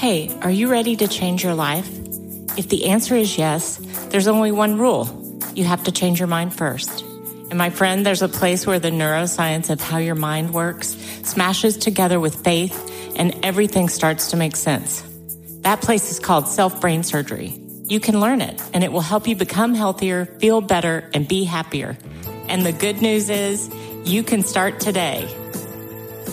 Hey, are you ready to change your life? If the answer is yes, there's only one rule. You have to change your mind first. And my friend, there's a place where the neuroscience of how your mind works smashes together with faith and everything starts to make sense. That place is called self brain surgery. You can learn it and it will help you become healthier, feel better, and be happier. And the good news is you can start today.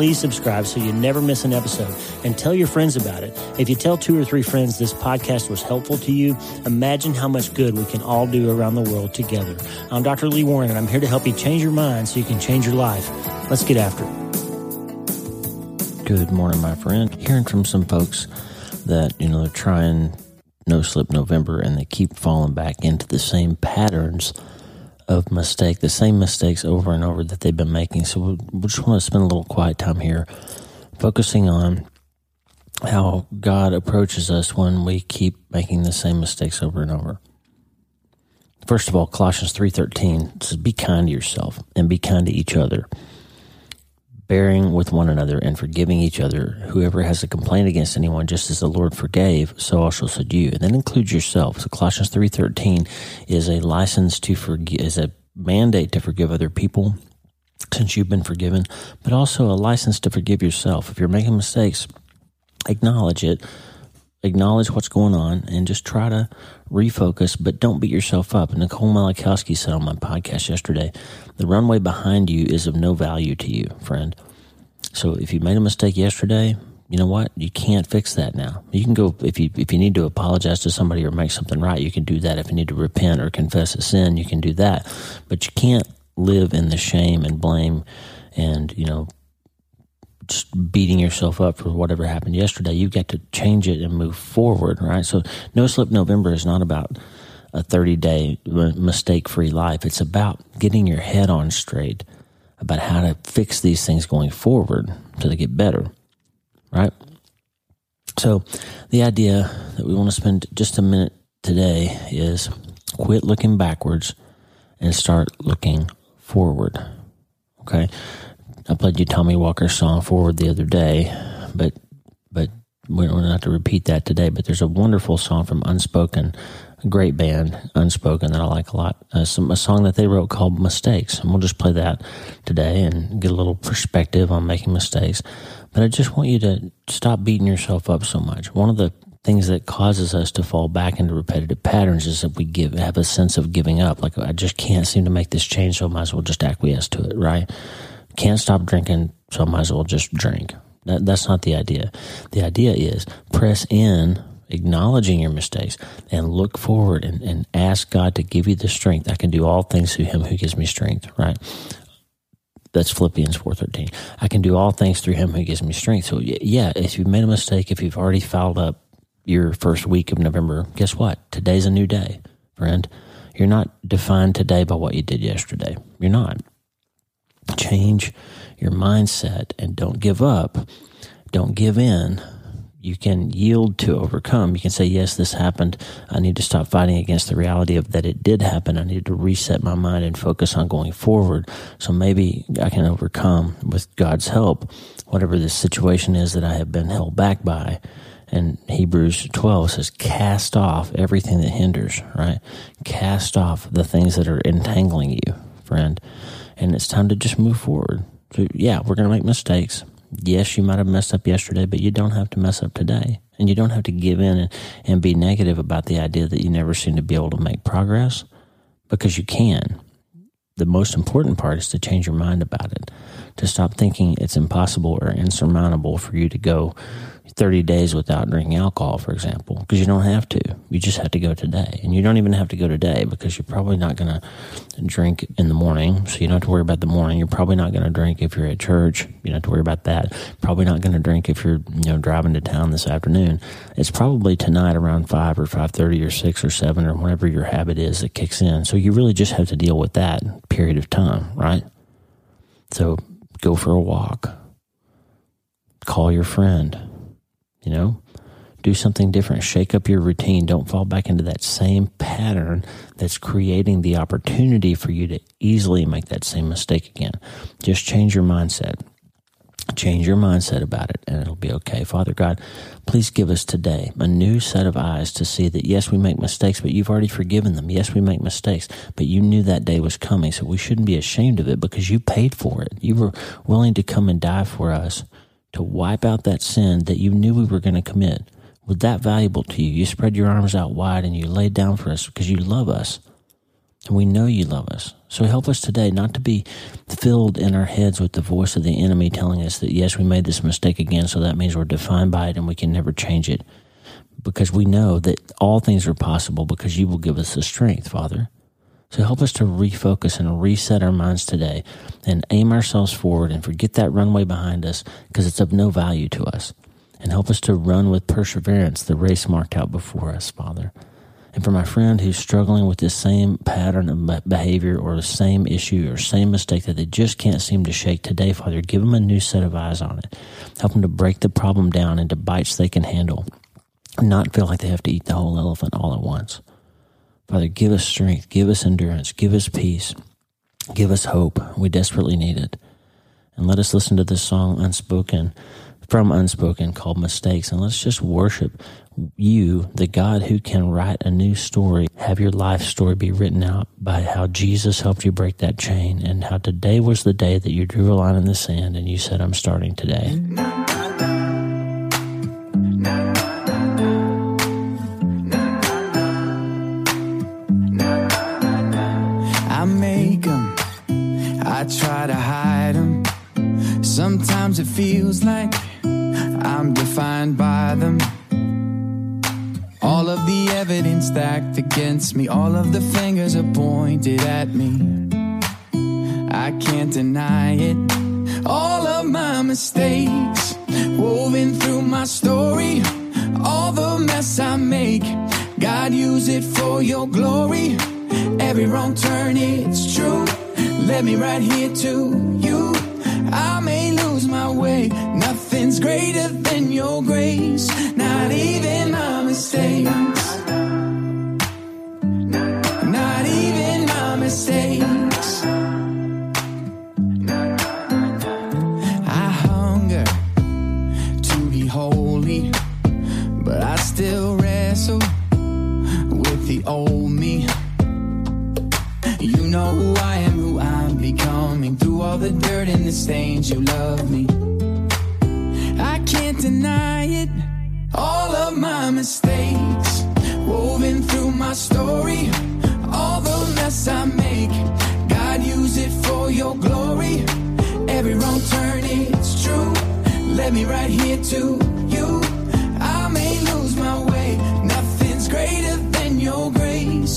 please subscribe so you never miss an episode and tell your friends about it. If you tell two or three friends this podcast was helpful to you, imagine how much good we can all do around the world together. I'm Dr. Lee Warren and I'm here to help you change your mind so you can change your life. Let's get after it. Good morning, my friend. Hearing from some folks that, you know, they're trying no slip November and they keep falling back into the same patterns of mistake, the same mistakes over and over that they've been making. So we, just want to spend a little quiet time here focusing on how God approaches us when we keep making the same mistakes over and over. First of all, Colossians 3:13 says be kind to yourself and be kind to each other, bearing with one another and forgiving each other. Whoever has a complaint against anyone just as the Lord forgave, so also should you. And that includes yourself. So Colossians 3:13 is a license to forgive is a mandate to forgive other people since you've been forgiven, but also a license to forgive yourself. If you're making mistakes, acknowledge it, acknowledge what's going on, and just try to refocus, but don't beat yourself up. Nicole Malachowski said on my podcast yesterday, the runway behind you is of no value to you, friend. So if you made a mistake yesterday, you know what? You can't fix that now. You can go if you if you need to apologize to somebody or make something right, you can do that. If you need to repent or confess a sin, you can do that. But you can't live in the shame and blame and, you know, just beating yourself up for whatever happened yesterday. You've got to change it and move forward, right? So, No Slip November is not about a 30 day mistake free life. It's about getting your head on straight about how to fix these things going forward so they get better, right? So, the idea that we want to spend just a minute today is quit looking backwards and start looking forward. Okay. I played you Tommy Walker's song Forward the other day, but but we're not to repeat that today. But there's a wonderful song from Unspoken, a great band, Unspoken, that I like a lot. Uh, some, a song that they wrote called Mistakes. And we'll just play that today and get a little perspective on making mistakes. But I just want you to stop beating yourself up so much. One of the things that causes us to fall back into repetitive patterns is that we give have a sense of giving up. Like I just can't seem to make this change, so I might as well just acquiesce to it, right? Can't stop drinking, so I might as well just drink. That, that's not the idea. The idea is press in, acknowledging your mistakes, and look forward and, and ask God to give you the strength. I can do all things through Him who gives me strength, right? That's Philippians 4.13. I can do all things through him who gives me strength. So yeah, if you've made a mistake, if you've already fouled up your first week of November, guess what? Today's a new day, friend. You're not defined today by what you did yesterday. You're not. Change your mindset and don't give up. Don't give in. You can yield to overcome. You can say, yes, this happened. I need to stop fighting against the reality of that it did happen. I need to reset my mind and focus on going forward. So maybe I can overcome with God's help whatever this situation is that I have been held back by and Hebrews 12 says, cast off everything that hinders, right? Cast off the things that are entangling you, friend. And it's time to just move forward. So, yeah, we're going to make mistakes. Yes, you might have messed up yesterday, but you don't have to mess up today. And you don't have to give in and, and be negative about the idea that you never seem to be able to make progress because you can. The most important part is to change your mind about it, to stop thinking it's impossible or insurmountable for you to go 30 days without drinking alcohol, for example, because you don't have to. You just have to go today. And you don't even have to go today because you're probably not going to drink in the morning. So you don't have to worry about the morning. You're probably not going to drink if you're at church. You don't have to worry about that. Probably not going to drink if you're, you know, driving to town this afternoon. It's probably tonight around 5 or 5.30 or 6 or 7 or whatever your habit is that kicks in. So you really just have to deal with that period of time, right? So go for a walk. Call your friend you know, do something different. Shake up your routine. Don't fall back into that same pattern that's creating the opportunity for you to easily make that same mistake again. Just change your mindset. Change your mindset about it and it'll be okay. Father God, please give us today a new set of eyes to see that yes, we make mistakes, but you've already forgiven them. Yes, we make mistakes, but you knew that day was coming, so we shouldn't be ashamed of it because you paid for it. You were willing to come and die for us to wipe out that sin that you knew we were going to commit was that valuable to you. You spread your arms out wide and you laid down for us because you love us. And we know you love us. So help us today not to be filled in our heads with the voice of the enemy telling us that, yes, we made this mistake again, so that means we're defined by it and we can never change it. Because we know that all things are possible because you will give us the strength, Father. So help us to refocus and reset our minds today and aim ourselves forward and forget that runway behind us because it's of no value to us. And help us to run with perseverance the race marked out before us, Father. And for my friend who's struggling with this same pattern of behavior or the same issue or same mistake that they just can't seem to shake today, Father, give them a new set of eyes on it. Help them to break the problem down into bites they can handle, and not feel like they have to eat the whole elephant all at once. Father, give us strength, give us endurance, give us peace, give us hope. We desperately need it. And let us listen to this song, Unspoken, from Unspoken, called Mistakes. And let's just worship you, the God who can write a new story. Have your life story be written out by how Jesus helped you break that chain and how today was the day that you drew a line in the sand and you said, I'm starting today. By them. All of the evidence stacked against me, all of the fingers are pointed at me. I can't deny it. All of my mistakes woven through my story, all the mess I make. God, use it for your glory. Every wrong turn, it's true led me right here to you. I may lose my way, greater than your grace, not even my mistakes. Not even my mistakes. I hunger to be holy, but I still wrestle with the old me. You know who I am, who I am becoming through all the dirt and the stains you love me woven through my story all the mess I make. God use it for your glory. Every wrong turn it's true. Let me right here to you. I may lose my way. Nothing's greater than your grace